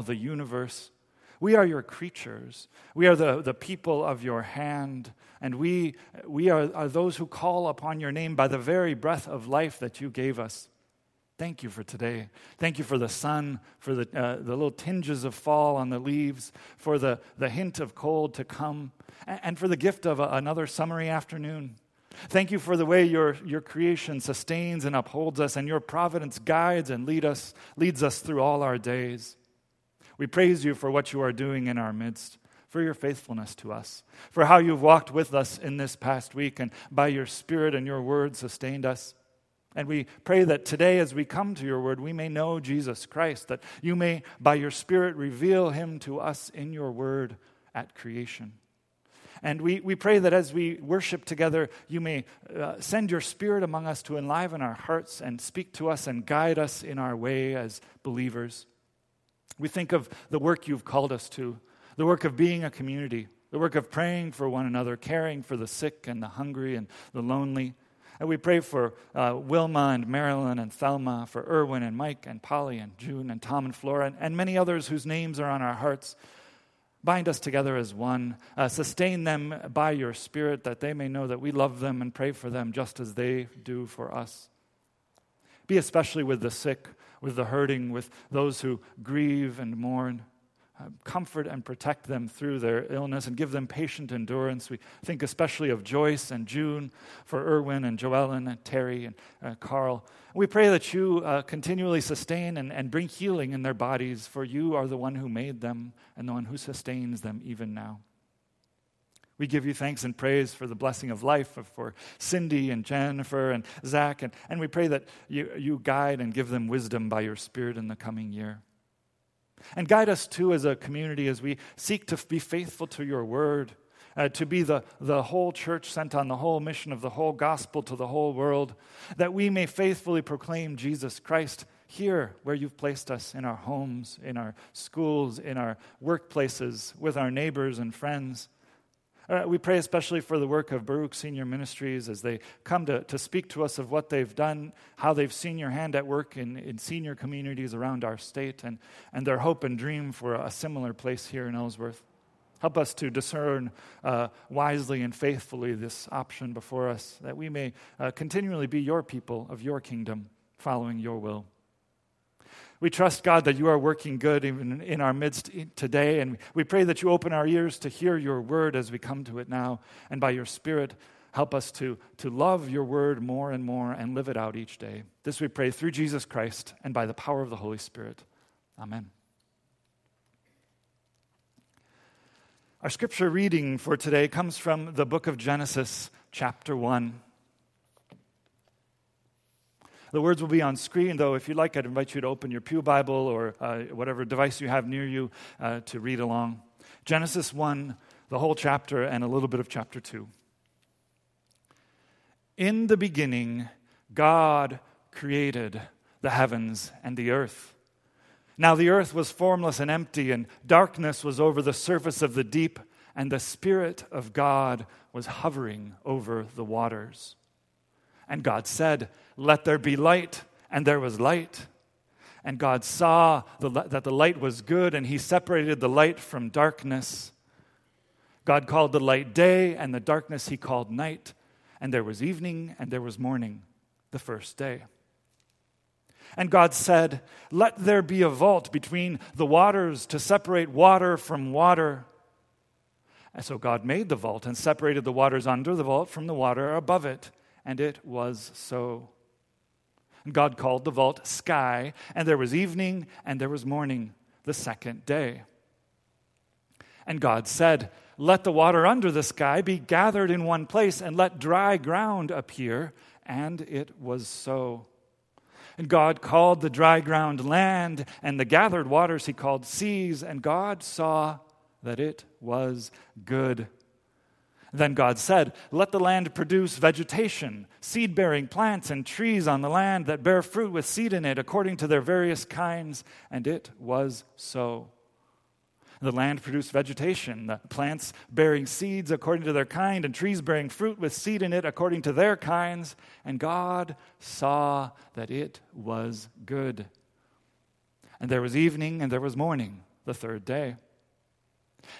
all the universe. We are your creatures. We are the, the people of your hand. And we, we are, are those who call upon your name by the very breath of life that you gave us. Thank you for today. Thank you for the sun, for the, uh, the little tinges of fall on the leaves, for the, the hint of cold to come, and, and for the gift of a, another summery afternoon. Thank you for the way your, your creation sustains and upholds us, and your providence guides and lead us, leads us through all our days. We praise you for what you are doing in our midst, for your faithfulness to us, for how you've walked with us in this past week, and by your Spirit and your word sustained us. And we pray that today, as we come to your word, we may know Jesus Christ, that you may, by your Spirit, reveal him to us in your word at creation. And we, we pray that as we worship together, you may uh, send your Spirit among us to enliven our hearts and speak to us and guide us in our way as believers. We think of the work you've called us to, the work of being a community, the work of praying for one another, caring for the sick and the hungry and the lonely. And we pray for uh, Wilma and Marilyn and Thelma, for Erwin and Mike and Polly and June and Tom and Flora, and, and many others whose names are on our hearts. Bind us together as one. Uh, sustain them by your Spirit that they may know that we love them and pray for them just as they do for us. Be especially with the sick, with the hurting, with those who grieve and mourn. Uh, comfort and protect them through their illness and give them patient endurance. We think especially of Joyce and June, for Erwin and Joellen and Terry and uh, Carl. We pray that you uh, continually sustain and, and bring healing in their bodies, for you are the one who made them and the one who sustains them even now. We give you thanks and praise for the blessing of life for Cindy and Jennifer and Zach, and, and we pray that you, you guide and give them wisdom by your Spirit in the coming year. And guide us too as a community as we seek to be faithful to your word, uh, to be the, the whole church sent on the whole mission of the whole gospel to the whole world, that we may faithfully proclaim Jesus Christ here where you've placed us in our homes, in our schools, in our workplaces, with our neighbors and friends. Uh, we pray especially for the work of Baruch Senior Ministries as they come to, to speak to us of what they've done, how they've seen your hand at work in, in senior communities around our state, and, and their hope and dream for a similar place here in Ellsworth. Help us to discern uh, wisely and faithfully this option before us, that we may uh, continually be your people of your kingdom, following your will. We trust, God, that you are working good even in our midst today, and we pray that you open our ears to hear your word as we come to it now, and by your Spirit, help us to, to love your word more and more and live it out each day. This we pray through Jesus Christ and by the power of the Holy Spirit. Amen. Our scripture reading for today comes from the book of Genesis, chapter 1. The words will be on screen, though. If you'd like, I'd invite you to open your Pew Bible or uh, whatever device you have near you uh, to read along. Genesis 1, the whole chapter, and a little bit of chapter 2. In the beginning, God created the heavens and the earth. Now the earth was formless and empty, and darkness was over the surface of the deep, and the Spirit of God was hovering over the waters. And God said, Let there be light. And there was light. And God saw the, that the light was good, and He separated the light from darkness. God called the light day, and the darkness He called night. And there was evening, and there was morning, the first day. And God said, Let there be a vault between the waters to separate water from water. And so God made the vault and separated the waters under the vault from the water above it and it was so. And God called the vault sky, and there was evening and there was morning, the second day. And God said, Let the water under the sky be gathered in one place, and let dry ground appear. And it was so. And God called the dry ground land, and the gathered waters he called seas, and God saw that it was good. Then God said, Let the land produce vegetation, seed bearing plants, and trees on the land that bear fruit with seed in it according to their various kinds. And it was so. The land produced vegetation, the plants bearing seeds according to their kind, and trees bearing fruit with seed in it according to their kinds. And God saw that it was good. And there was evening and there was morning, the third day.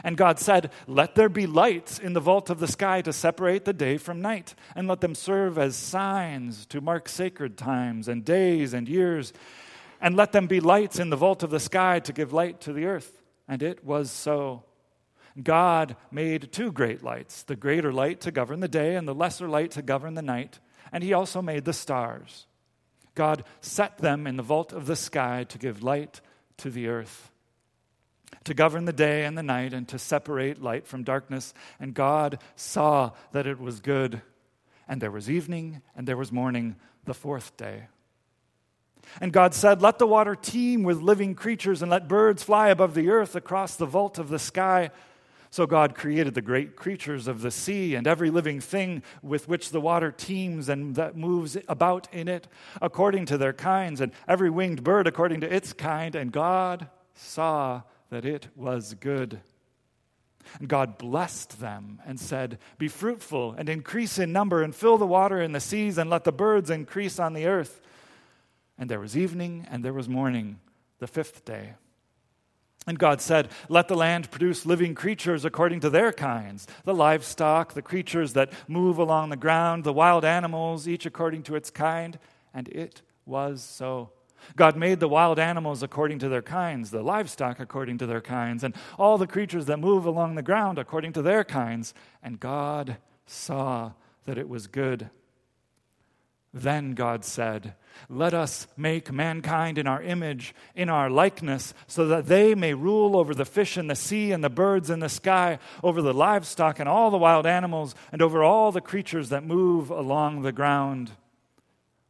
And God said, Let there be lights in the vault of the sky to separate the day from night, and let them serve as signs to mark sacred times and days and years. And let them be lights in the vault of the sky to give light to the earth. And it was so. God made two great lights the greater light to govern the day, and the lesser light to govern the night. And He also made the stars. God set them in the vault of the sky to give light to the earth to govern the day and the night, and to separate light from darkness. And God saw that it was good. And there was evening, and there was morning, the fourth day. And God said, Let the water teem with living creatures, and let birds fly above the earth across the vault of the sky. So God created the great creatures of the sea and every living thing with which the water teems and that moves about in it, according to their kinds, and every winged bird according to its kind. And God saw that it was good. And God blessed them and said, Be fruitful and increase in number, and fill the water in the seas, and let the birds increase on the earth. And there was evening and there was morning, the fifth day. And God said, Let the land produce living creatures according to their kinds the livestock, the creatures that move along the ground, the wild animals, each according to its kind. And it was so. God made the wild animals according to their kinds, the livestock according to their kinds, and all the creatures that move along the ground according to their kinds. And God saw that it was good. Then God said, Let us make mankind in our image, in our likeness, so that they may rule over the fish in the sea and the birds in the sky, over the livestock and all the wild animals, and over all the creatures that move along the ground.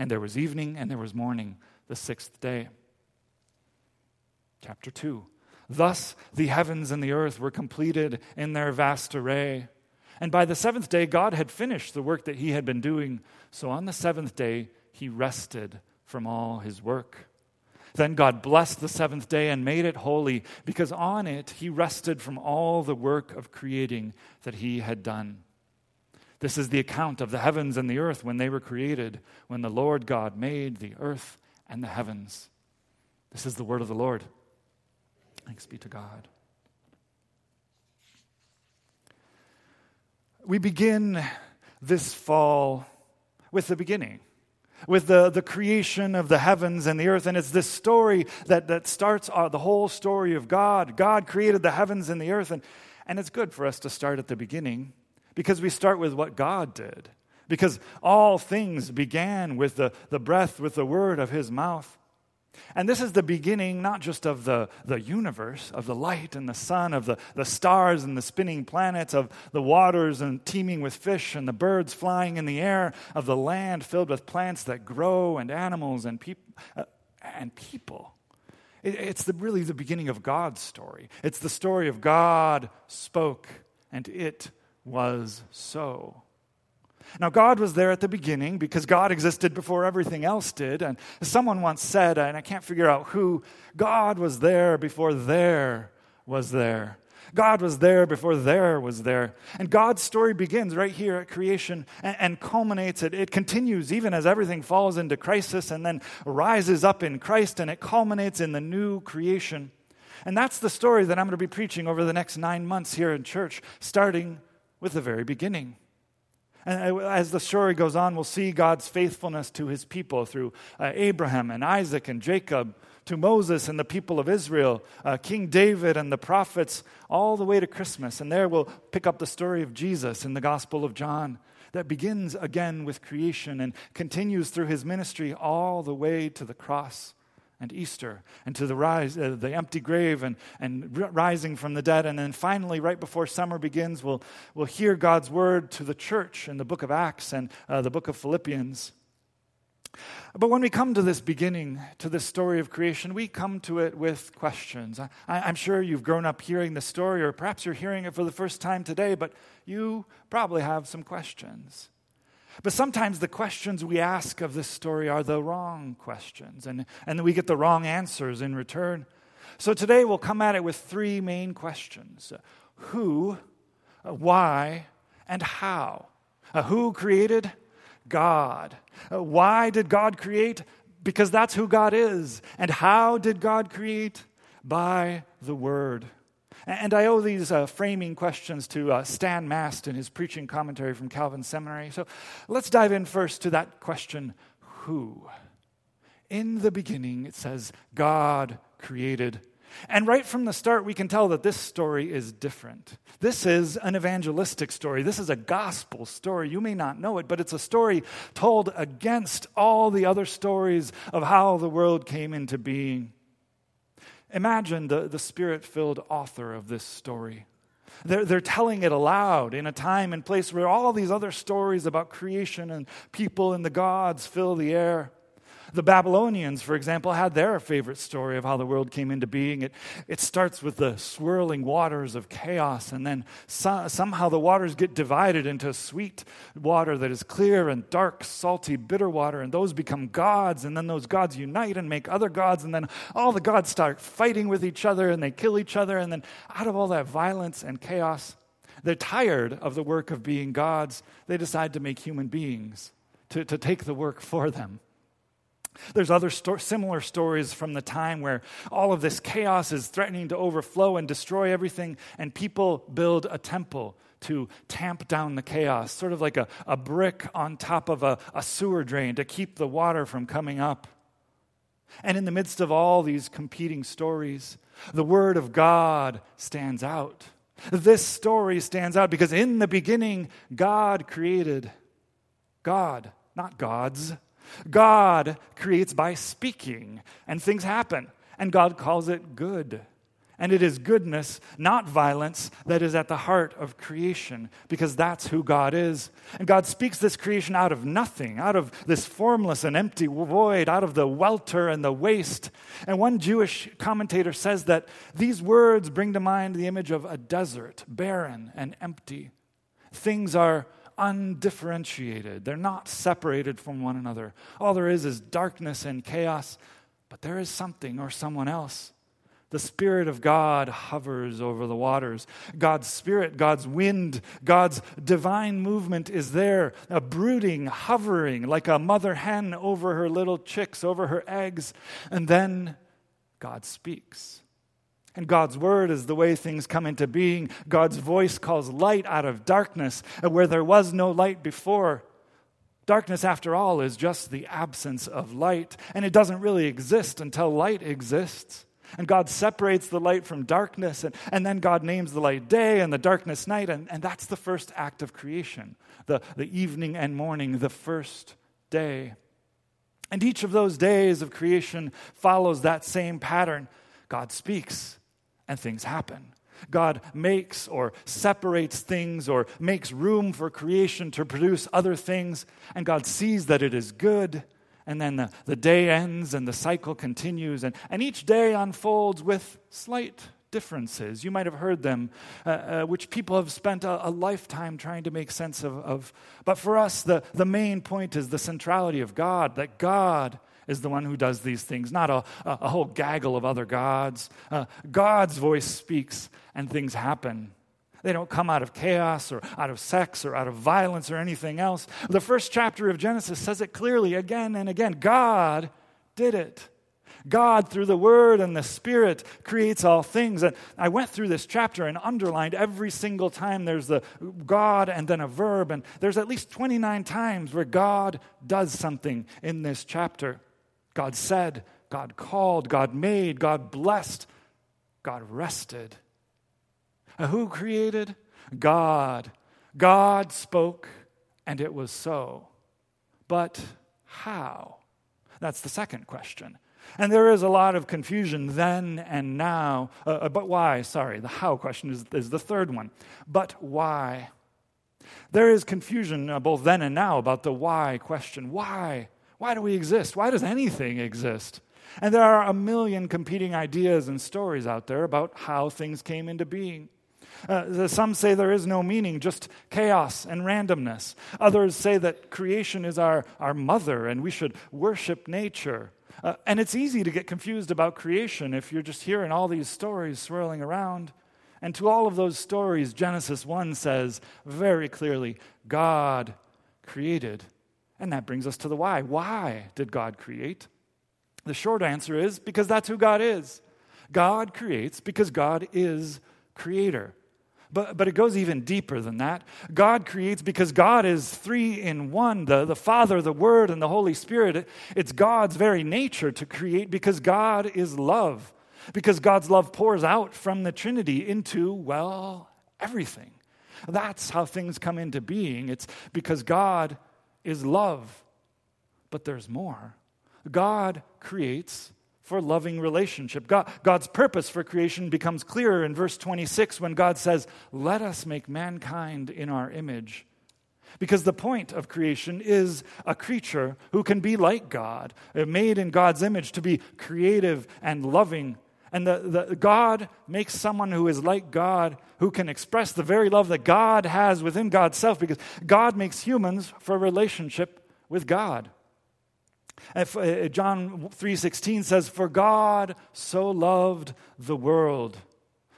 And there was evening and there was morning, the sixth day. Chapter 2. Thus the heavens and the earth were completed in their vast array. And by the seventh day, God had finished the work that he had been doing. So on the seventh day, he rested from all his work. Then God blessed the seventh day and made it holy, because on it he rested from all the work of creating that he had done. This is the account of the heavens and the earth when they were created, when the Lord God made the earth and the heavens. This is the word of the Lord. Thanks be to God. We begin this fall with the beginning, with the, the creation of the heavens and the earth. And it's this story that, that starts uh, the whole story of God. God created the heavens and the earth. And, and it's good for us to start at the beginning because we start with what God did. Because all things began with the, the breath, with the word of his mouth. And this is the beginning not just of the, the universe, of the light and the sun, of the, the stars and the spinning planets, of the waters and teeming with fish and the birds flying in the air, of the land filled with plants that grow and animals and, peop- uh, and people. It, it's the, really the beginning of God's story. It's the story of God spoke and it was so. Now, God was there at the beginning because God existed before everything else did. And someone once said, and I can't figure out who, God was there before there was there. God was there before there was there. And God's story begins right here at creation and, and, culminates. It, it continues even as everything falls into crisis and then rises up in Christ and it culminates in the new creation. And that's the story that I'm going to be preaching over the next nine months here in church, starting with the very beginning. And as the story goes on, we'll see God's faithfulness to his people through uh, Abraham and Isaac and Jacob, to Moses and the people of Israel, uh, King David and the prophets, all the way to Christmas. And there we'll pick up the story of Jesus in the Gospel of John. that begins again with creation and continues through his ministry all the way to the cross and Easter and to the rise, uh, the empty grave and, and rising from the dead. And then finally, right before summer begins, we'll, we'll hear God's word to the church in the book of Acts and uh, the book of Philippians. But when we come to this beginning, to this story of creation, we come to it with questions. I, am sure you've grown up hearing the story, or perhaps you're hearing it for the first time today, but you probably have some questions. But sometimes the questions we ask of this story are the wrong questions, and, and we get the wrong answers in return. So today we'll come at it with three main questions Who, uh, why, and how. Uh, who created? God. Uh, why did God create? Because that's who God is. And how did God create? By the Word. And I owe these uh, framing questions to uh, Stan Mast in his preaching commentary from Calvin Seminary. So let's dive in first to that question who? In the beginning, it says, God created. And right from the start, we can tell that this story is different. This is an evangelistic story. This is a gospel story. You may not know it, but it's a story told against all the other stories of how the world came into being. Imagine the, the spirit filled author of this story. They're, they're telling it aloud in a time and place where all these other stories about creation and people and the gods fill the air. The Babylonians, for example, had their favorite story of how the world came into being. It, it starts with the swirling waters of chaos, and then so, somehow the waters get divided into sweet water that is clear and dark, salty, bitter water, and those become gods, and then those gods unite and make other gods, and then all the gods start fighting with each other, and they kill each other, and then out of all that violence and chaos, they're tired of the work of being gods. They decide to make human beings, to, to take the work for them. There's other sto- similar stories from the time where all of this chaos is threatening to overflow and destroy everything, and people build a temple to tamp down the chaos, sort of like a, a brick on top of a, a sewer drain to keep the water from coming up. And in the midst of all these competing stories, the Word of God stands out. This story stands out because in the beginning, God created God, not gods. God creates by speaking, and things happen, and God calls it good. And it is goodness, not violence, that is at the heart of creation, because that's who God is. And God speaks this creation out of nothing, out of this formless and empty void, out of the welter and the waste. And one Jewish commentator says that these words bring to mind the image of a desert, barren and empty. Things are undifferentiated. They're not separated from one another. All there is is darkness and chaos, but there is something or someone else. The Spirit of God hovers over the waters. God's Spirit, God's wind, God's divine movement is there, a brooding, hovering like a mother hen over her little chicks, over her eggs. And then God speaks. And God's word is the way things come into being. God's voice calls light out of darkness, uh, where there was no light before. Darkness, after all, is just the absence of light, and it doesn't really exist until light exists. And God separates the light from darkness, and, and then God names the light day and the darkness night, and, and that's the first act of creation the, the evening and morning, the first day. And each of those days of creation follows that same pattern. God speaks, and things happen. God makes or separates things or makes room for creation to produce other things, and God sees that it is good. And then the, the day ends and the cycle continues, and, and each day unfolds with slight differences. You might have heard them, uh, uh, which people have spent a, a, lifetime trying to make sense of, of. But for us, the, the main point is the centrality of God, that God is the one who does these things, not a, a whole gaggle of other gods. Uh, God's voice speaks and things happen. They don't come out of chaos or out of sex or out of violence or anything else. The first chapter of Genesis says it clearly again and again God did it. God, through the Word and the Spirit, creates all things. And I went through this chapter and underlined every single time there's the God and then a verb. And there's at least 29 times where God does something in this chapter. God said, God called, God made, God blessed, God rested. who created? God. God spoke and it was so. But how? That's the second question. And there is a lot of confusion then and now. Uh, uh, but why? Sorry, the how question is, is the third one. But why? There is confusion uh, both then and now about the why question. Why? Why do we exist? Why does anything exist? And there are a million competing ideas and stories out there about how things came into being. Uh, some say there is no meaning, just chaos and randomness. Others say that creation is our, our mother and we should worship nature. Uh, and it's easy to get confused about creation if you're just hearing all these stories swirling around. And to all of those stories, Genesis 1 says very clearly God created. And that brings us to the why. Why did God create? The short answer is because that's who God is. God creates because God is creator. But, but it goes even deeper than that. God creates because God is three in one the, the Father, the Word, and the Holy Spirit. It's God's very nature to create because God is love. Because God's love pours out from the Trinity into, well, everything. That's how things come into being. It's because God is love. But there's more. God creates for loving relationship. God, God's purpose for creation becomes clearer in verse 26 when God says, Let us make mankind in our image. Because the point of creation is a creature who can be like God, made in God's image to be creative and loving. And the, the, God makes someone who is like God, who can express the very love that God has within God's self, because God makes humans for relationship with God. Uh, John 3:16 says for God so loved the world.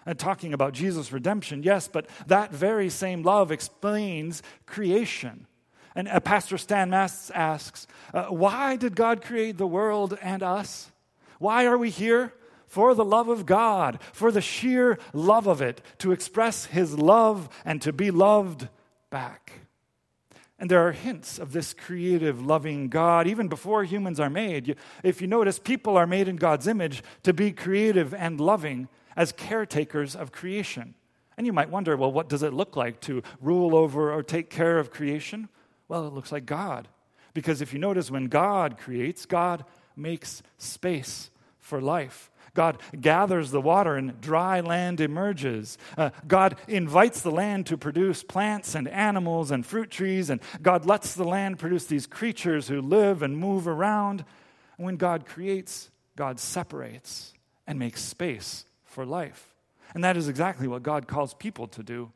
And talking about Jesus' redemption, yes, but that very same love explains creation. And uh, Pastor Stan Mast asks, uh, why did God create the world and us? Why are we here? For the love of God, for the sheer love of it, to express His love and to be loved back. And there are hints of this creative, loving God even before humans are made. If you notice, people are made in God's image to be creative and loving as caretakers of creation. And you might wonder, well, what does it look like to rule over or take care of creation? Well, it looks like God. Because if you notice, when God creates, God makes space for life. God gathers the water and dry land emerges. Uh, God invites the land to produce plants and animals and fruit trees, and God lets the land produce these creatures who live and move around. And when God creates, God separates and makes space for life. And that is exactly what God calls people to do.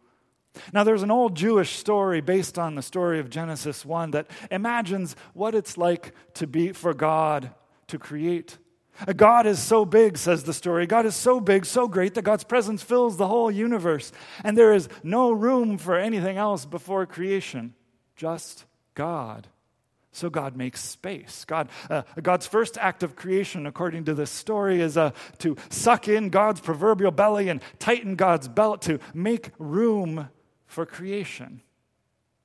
Now, there's an old Jewish story based on the story of Genesis 1 that imagines what it's like to be for God to create God is so big, says the story. God is so big, so great that God's presence fills the whole universe. And there is no room for anything else before creation, just God. So God makes space. God, uh, God's first act of creation, according to this story, is uh, to suck in God's proverbial belly and tighten God's belt to make room for creation.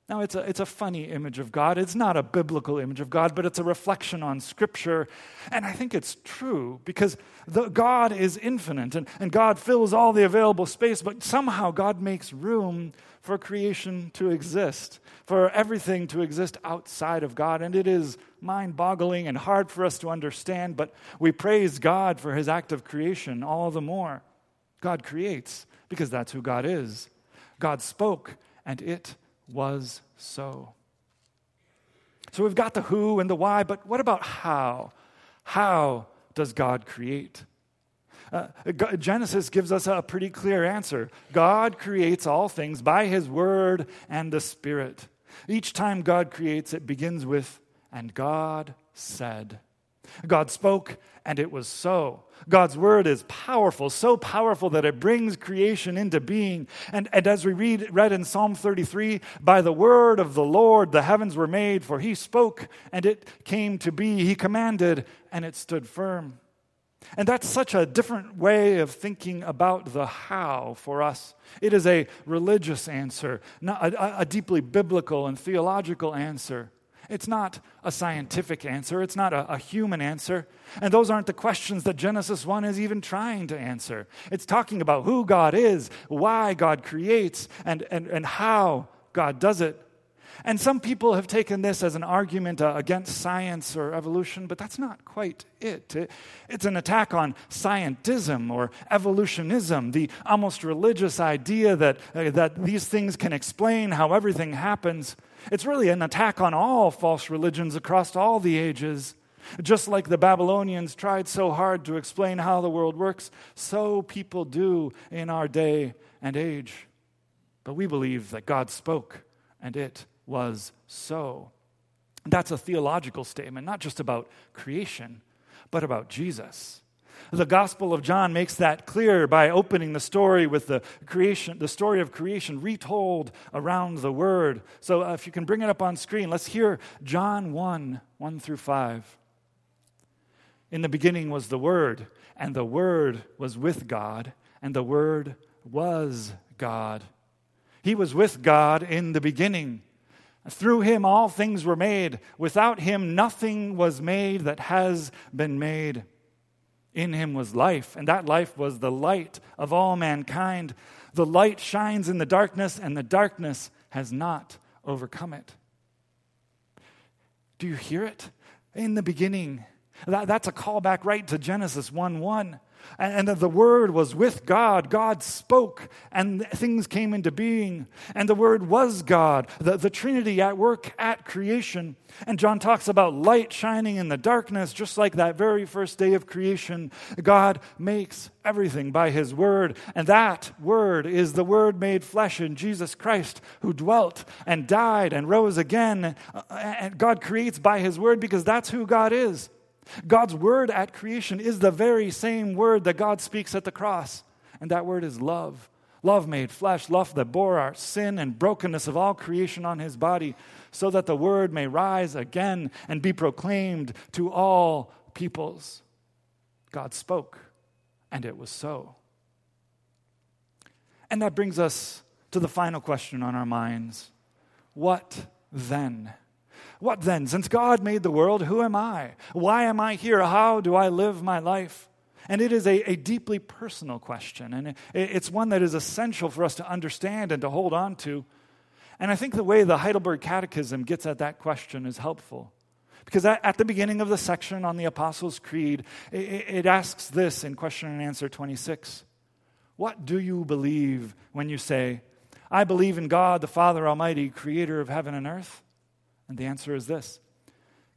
Now, it's a, it's a funny image of God. It's not a biblical image of God, but it's a reflection on Scripture. And I think it's true because the, God is infinite and, and God fills all the available space, but somehow God makes room for creation to exist, for everything to exist outside of God. And it is mind boggling and hard for us to understand, but we praise God for his act of creation all the more. God creates because that's who God is. God spoke, and it was so. So we've got the who and the why, but what about how? How does God create? Uh, Genesis gives us a pretty clear answer. God creates all things by his word and the Spirit. Each time God creates, it begins with, and God said. God spoke, and it was so. God's word is powerful, so powerful that it brings creation into being. And, and as we read, read in Psalm 33, by the word of the Lord the heavens were made, for he spoke, and it came to be. He commanded, and it stood firm. And that's such a different way of thinking about the how for us. It is a religious answer, not a, a deeply biblical and theological answer. It's not a scientific answer, it's not a, a, human answer. And those aren't the questions that Genesis 1 is even trying to answer. It's talking about who God is, why God creates, and, and, and how God does it. And some people have taken this as an argument uh, against science or evolution, but that's not quite it. it. It's an attack on scientism or evolutionism, the almost religious idea that, uh, that these things can explain how everything happens. It's really an attack on all false religions across all the ages. Just like the Babylonians tried so hard to explain how the world works, so people do in our day and age. But we believe that God spoke and it was so. That's a theological statement, not just about creation, but about Jesus. The Gospel of John makes that clear by opening the story with the creation, the story of creation retold around the Word. So, uh, if you can bring it up on screen, let's hear John 1 1 through 5. In the beginning was the Word, and the Word was with God, and the Word was God. He was with God in the beginning. Through him all things were made. Without him nothing was made that has been made. In him was life, and that life was the light of all mankind. The light shines in the darkness, and the darkness has not overcome it. Do you hear it? In the beginning. That, that's a callback right to Genesis 1 1. And the Word was with God. God spoke, and things came into being. And the Word was God, the, the Trinity at work at creation. And John talks about light shining in the darkness, just like that very first day of creation. God makes everything by His Word. And that Word is the Word made flesh in Jesus Christ, who dwelt and died and rose again. Uh, and God creates by His Word because that's who God is. God's word at creation is the very same word that God speaks at the cross, and that word is love. Love made flesh, love that bore our sin and brokenness of all creation on his body, so that the word may rise again and be proclaimed to all peoples. God spoke, and it was so. And that brings us to the final question on our minds What then? What then? Since God made the world, who am I? Why am I here? How do I live my life? And it is a, a deeply personal question, and it, it's one that is essential for us to understand and to hold on to. And I think the way the Heidelberg Catechism gets at that question is helpful. Because at, the beginning of the section on the Apostles' Creed, it asks this in question and answer 26 What do you believe when you say, I believe in God, the Father Almighty, creator of heaven and earth? And the answer is this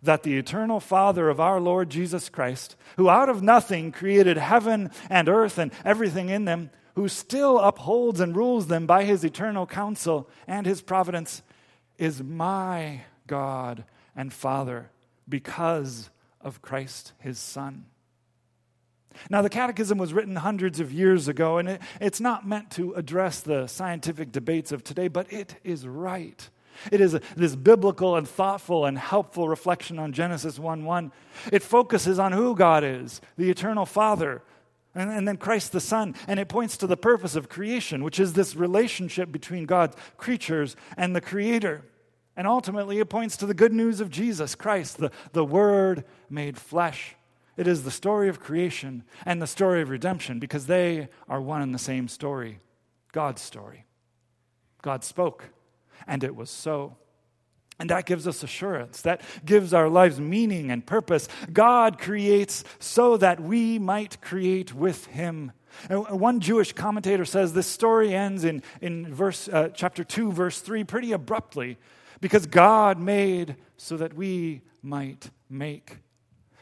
that the eternal Father of our Lord Jesus Christ, who out of nothing created heaven and earth and everything in them, who still upholds and rules them by his eternal counsel and his providence, is my God and Father because of Christ his Son. Now, the Catechism was written hundreds of years ago, and it, it's not meant to address the scientific debates of today, but it is right. It is this biblical and thoughtful and helpful reflection on Genesis 1 1. It focuses on who God is, the eternal Father, and, and, then Christ the Son. And it points to the purpose of creation, which is this relationship between God's creatures and the Creator. And ultimately, it points to the good news of Jesus Christ, the, the Word made flesh. It is the story of creation and the story of redemption because they are one and the same story God's story. God spoke and it was so. And that gives us assurance. That gives our lives meaning and purpose. God creates so that we might create with Him. And one Jewish commentator says this story ends in, in verse, uh, chapter 2, verse 3, pretty abruptly, because God made so that we might make.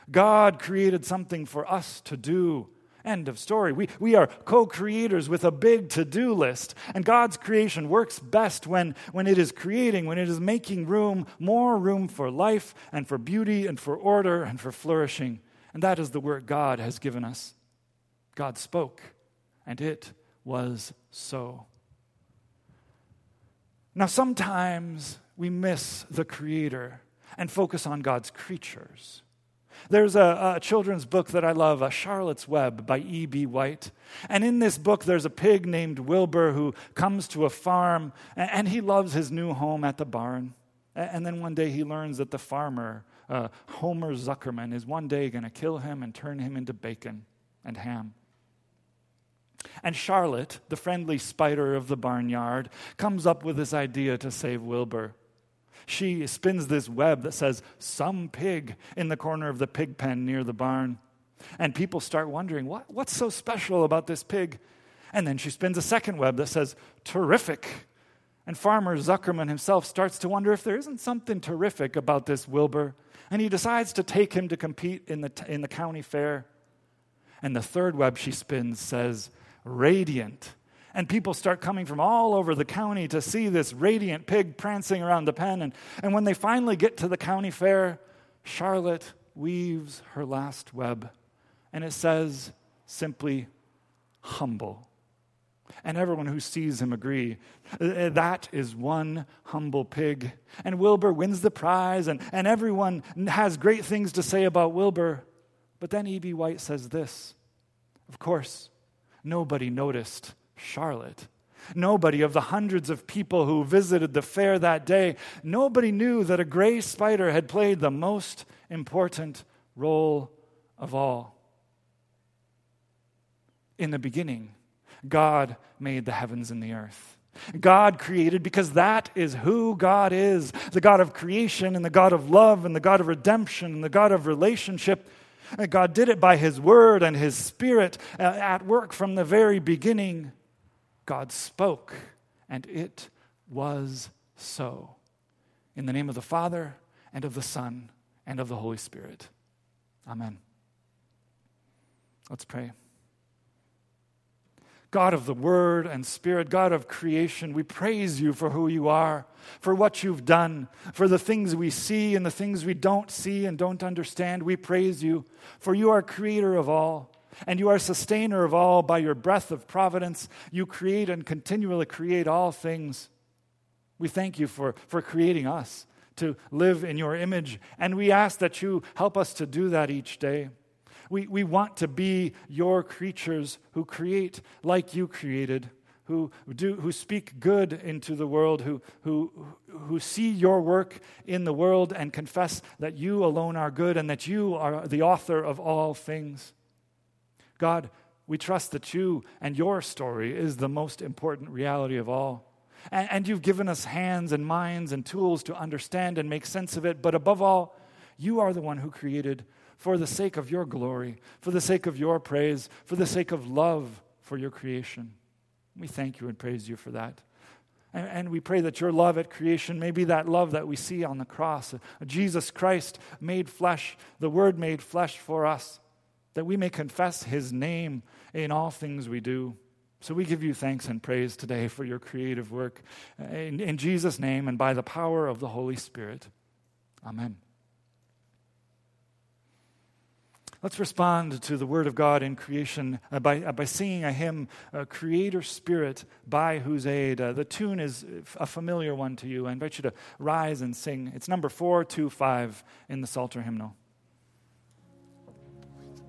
God created something for us to do End of story. We, we are co creators with a big to do list. And God's creation works best when, when it is creating, when it is making room, more room for life and for beauty and for order and for flourishing. And that is the work God has given us. God spoke, and it was so. Now, sometimes we miss the Creator and focus on God's creatures. There's a, a, children's book that I love, a Charlotte's Web by E.B. White. And in this book, there's a pig named Wilbur who comes to a farm and, he loves his new home at the barn. And then one day he learns that the farmer, uh, Homer Zuckerman, is one day going to kill him and turn him into bacon and ham. And Charlotte, the friendly spider of the barnyard, comes up with this idea to save Wilbur. She spins this web that says, Some pig in the corner of the pig pen near the barn. And people start wondering, what, What's so special about this pig? And then she spins a second web that says, Terrific. And Farmer Zuckerman himself starts to wonder if there isn't something terrific about this Wilbur. And he decides to take him to compete in the, in the county fair. And the third web she spins says, Radiant. And people start coming from all over the county to see this radiant pig prancing around the pen. And, and when they finally get to the county fair, Charlotte weaves her last web. And it says simply, humble. And everyone who sees him agree that is one humble pig. And Wilbur wins the prize, and, and everyone has great things to say about Wilbur. But then E.B. White says this Of course, nobody noticed Charlotte. Nobody of the hundreds of people who visited the fair that day, nobody knew that a gray spider had played the most important role of all. In the beginning, God made the heavens and the earth. God created because that is who God is the God of creation and the God of love and the God of redemption and the God of relationship. God did it by His Word and His Spirit uh, at work from the very beginning. God spoke, and it was so. In the name of the Father, and of the Son, and of the Holy Spirit. Amen. Let's pray. God of the Word and Spirit, God of creation, we praise you for who you are, for what you've done, for the things we see and the things we don't see and don't understand. We praise you, for you are creator of all, and you are sustainer of all by your breath of providence. You create and continually create all things. We thank you for, for creating us to live in your image, and we ask that you help us to do that each day. We, we want to be your creatures who create like you created, who, do, who speak good into the world, who, who, who see your work in the world and confess that you alone are good and that you are the author of all things. God, we trust that you and your story is the most important reality of all. And, and, you've given us hands and minds and tools to understand and make sense of it. But above all, you are the one who created for the sake of your glory, for the sake of your praise, for the sake of love for your creation. We thank you and praise you for that. And, and we pray that your love at creation may be that love that we see on the cross. Jesus Christ made flesh, the Word made flesh for us, that we may confess His name in all things we do. So we give you thanks and praise today for your creative work. In, in Jesus' name and by the power of the Holy Spirit. Amen. Let's respond to the Word of God in creation uh, by, uh, by singing a hymn, uh, Creator Spirit, by whose aid. The tune is a familiar one to you. I invite you to rise and sing. It's number 425 in the Psalter hymnal.